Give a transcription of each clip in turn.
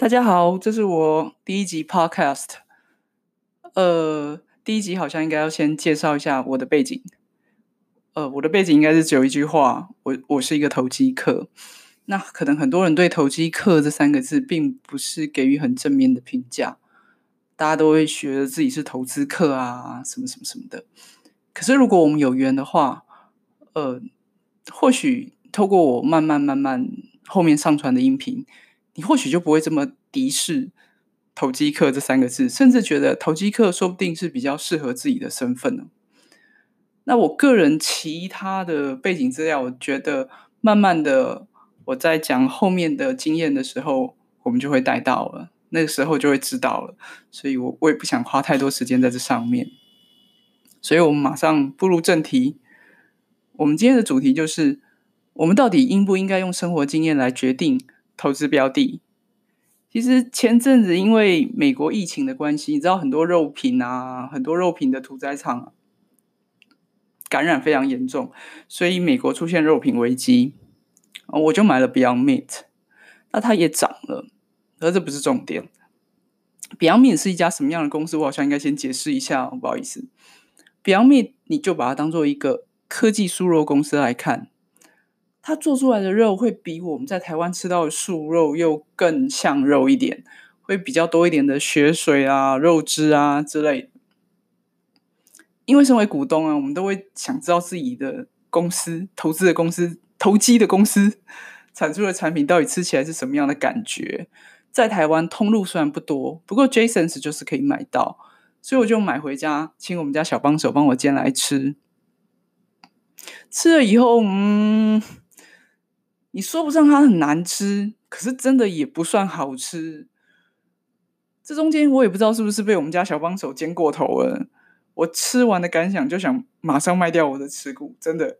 大家好，这是我第一集 Podcast。呃，第一集好像应该要先介绍一下我的背景。呃，我的背景应该是只有一句话：我我是一个投机客。那可能很多人对“投机客”这三个字并不是给予很正面的评价，大家都会觉得自己是投资客啊，什么什么什么的。可是如果我们有缘的话，呃，或许透过我慢慢慢慢后面上传的音频。你或许就不会这么敌视“投机客”这三个字，甚至觉得“投机客”说不定是比较适合自己的身份呢。那我个人其他的背景资料，我觉得慢慢的我在讲后面的经验的时候，我们就会带到了，那个时候就会知道了。所以我我也不想花太多时间在这上面，所以我们马上步入正题。我们今天的主题就是：我们到底应不应该用生活经验来决定投资标的，其实前阵子因为美国疫情的关系，你知道很多肉品啊，很多肉品的屠宰场，感染非常严重，所以美国出现肉品危机，我就买了 Beyond Meat，那它也涨了，而这不是重点。Beyond Meat 是一家什么样的公司？我好像应该先解释一下，不好意思，Beyond Meat 你就把它当做一个科技素肉公司来看。它做出来的肉会比我们在台湾吃到的素肉又更像肉一点，会比较多一点的血水啊、肉汁啊之类的。因为身为股东啊，我们都会想知道自己的公司、投资的公司、投机的公司产出的产品到底吃起来是什么样的感觉。在台湾通路虽然不多，不过 Jasons 就是可以买到，所以我就买回家，请我们家小帮手帮我煎来吃。吃了以后，嗯。你说不上它很难吃，可是真的也不算好吃。这中间我也不知道是不是被我们家小帮手煎过头了。我吃完的感想就想马上卖掉我的持股，真的，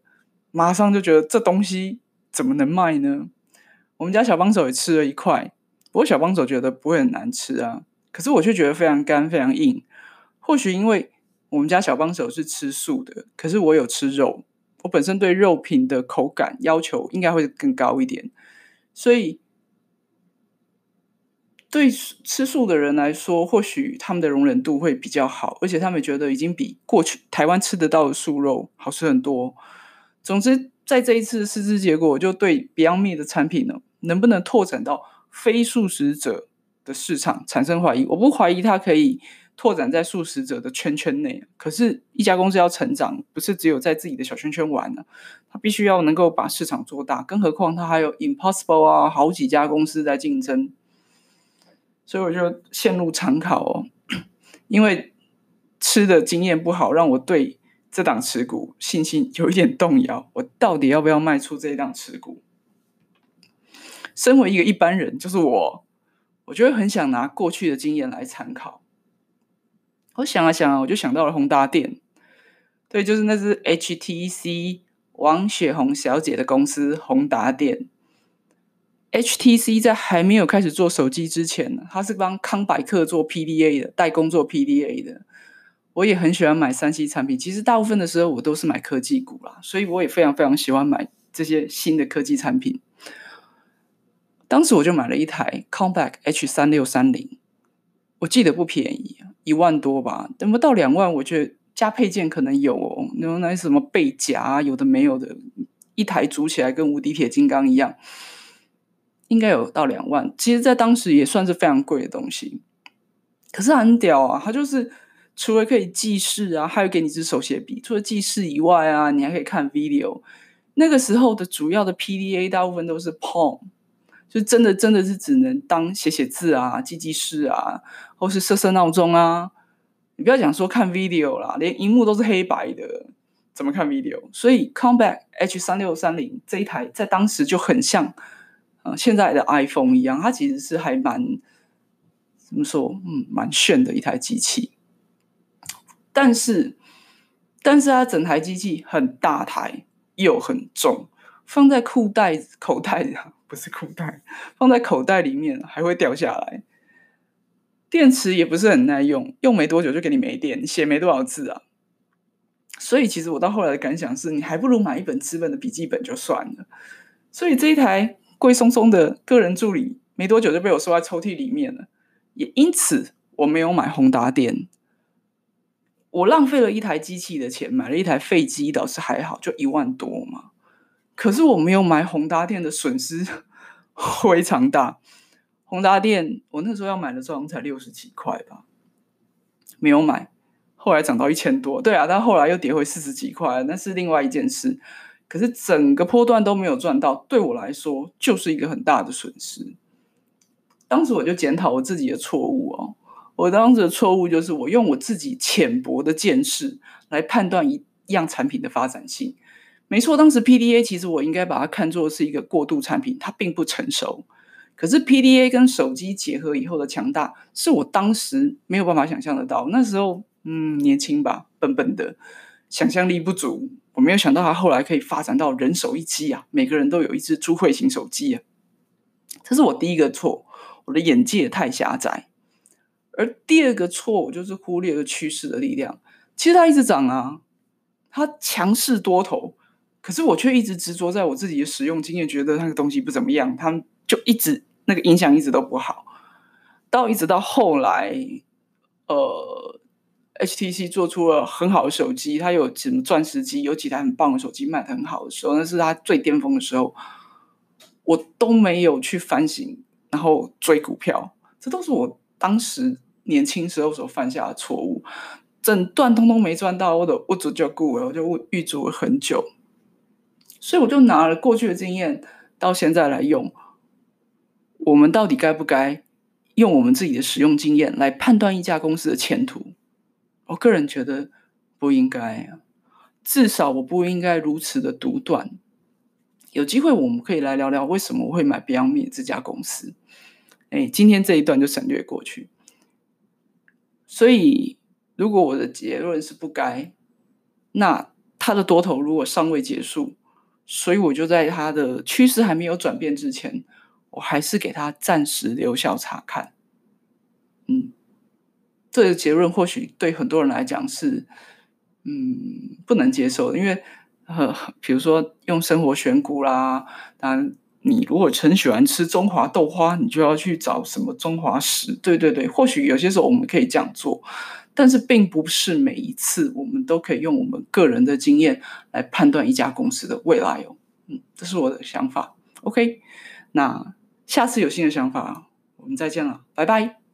马上就觉得这东西怎么能卖呢？我们家小帮手也吃了一块，不过小帮手觉得不会很难吃啊，可是我却觉得非常干，非常硬。或许因为我们家小帮手是吃素的，可是我有吃肉。我本身对肉品的口感要求应该会更高一点，所以对吃素的人来说，或许他们的容忍度会比较好，而且他们觉得已经比过去台湾吃得到的素肉好吃很多。总之，在这一次试吃结果，我就对 Beyond Meat 的产品呢，能不能拓展到非素食者的市场产生怀疑。我不怀疑它可以。拓展在素食者的圈圈内，可是，一家公司要成长，不是只有在自己的小圈圈玩呢，它必须要能够把市场做大，更何况它还有 Impossible 啊，好几家公司在竞争，所以我就陷入长考哦，因为吃的经验不好，让我对这档持股信心有一点动摇，我到底要不要卖出这一档持股？身为一个一般人，就是我，我就会很想拿过去的经验来参考。我想啊想啊，我就想到了宏达电，对，就是那只 HTC 王雪红小姐的公司宏达电。HTC 在还没有开始做手机之前呢，它是帮康柏克做 PDA 的，代工做 PDA 的。我也很喜欢买三 C 产品，其实大部分的时候我都是买科技股啦，所以我也非常非常喜欢买这些新的科技产品。当时我就买了一台 Compaq H 三六三零，我记得不便宜。一万多吧，等不到两万，我觉得加配件可能有哦，那那什么背夹啊，有的没有的，一台组起来跟无敌铁金刚一样，应该有到两万。其实，在当时也算是非常贵的东西，可是很屌啊！它就是除了可以记事啊，还有给你支手写笔。除了记事以外啊，你还可以看 video。那个时候的主要的 PDA 大部分都是 Palm。就真的真的是只能当写写字啊、记记事啊，或是设设闹钟啊。你不要讲说看 video 啦，连荧幕都是黑白的，怎么看 video？所以 Compaq H 三六三零这一台在当时就很像呃现在的 iPhone 一样，它其实是还蛮怎么说？嗯，蛮炫的一台机器。但是，但是它整台机器很大台又很重，放在裤袋口袋里。不是裤袋，放在口袋里面还会掉下来。电池也不是很耐用，用没多久就给你没电，写没多少字啊。所以其实我到后来的感想是，你还不如买一本资本的笔记本就算了。所以这一台贵松松的个人助理没多久就被我收在抽屉里面了。也因此，我没有买宏达电。我浪费了一台机器的钱，买了一台废机，倒是还好，就一万多嘛。可是我没有买宏达电的损失 非常大。宏达电，我那时候要买的时候才六十几块吧，没有买。后来涨到一千多，对啊，但后来又跌回四十几块，那是另外一件事。可是整个波段都没有赚到，对我来说就是一个很大的损失。当时我就检讨我自己的错误哦，我当时的错误就是我用我自己浅薄的见识来判断一样产品的发展性。没错，当时 PDA 其实我应该把它看作是一个过渡产品，它并不成熟。可是 PDA 跟手机结合以后的强大，是我当时没有办法想象得到。那时候，嗯，年轻吧，笨笨的，想象力不足。我没有想到它后来可以发展到人手一机啊，每个人都有一只智慧型手机啊。这是我第一个错，我的眼界太狭窄。而第二个错误就是忽略了趋势的力量。其实它一直涨啊，它强势多头，可是我却一直执着在我自己的使用经验，觉得那个东西不怎么样，它就一直那个影响一直都不好。到一直到后来，呃。HTC 做出了很好的手机，它有什么钻石机，有几台很棒的手机卖的很好的时候，那是它最巅峰的时候，我都没有去反省，然后追股票，这都是我当时年轻时候所犯下的错误，整段通通没赚到，我的我早就顾了，我就预足了很久，所以我就拿了过去的经验到现在来用，我们到底该不该用我们自己的使用经验来判断一家公司的前途？我个人觉得不应该，至少我不应该如此的独断。有机会我们可以来聊聊为什么我会买 Beyond Meat 这家公司。哎，今天这一段就省略过去。所以，如果我的结论是不该，那它的多头如果尚未结束，所以我就在它的趋势还没有转变之前，我还是给它暂时留校查看。嗯。这个结论或许对很多人来讲是，嗯，不能接受的，因为，呃，比如说用生活选股啦，当然，你如果很喜欢吃中华豆花，你就要去找什么中华食，对对对，或许有些时候我们可以这样做，但是并不是每一次我们都可以用我们个人的经验来判断一家公司的未来哦，嗯，这是我的想法。OK，那下次有新的想法，我们再见了，拜拜。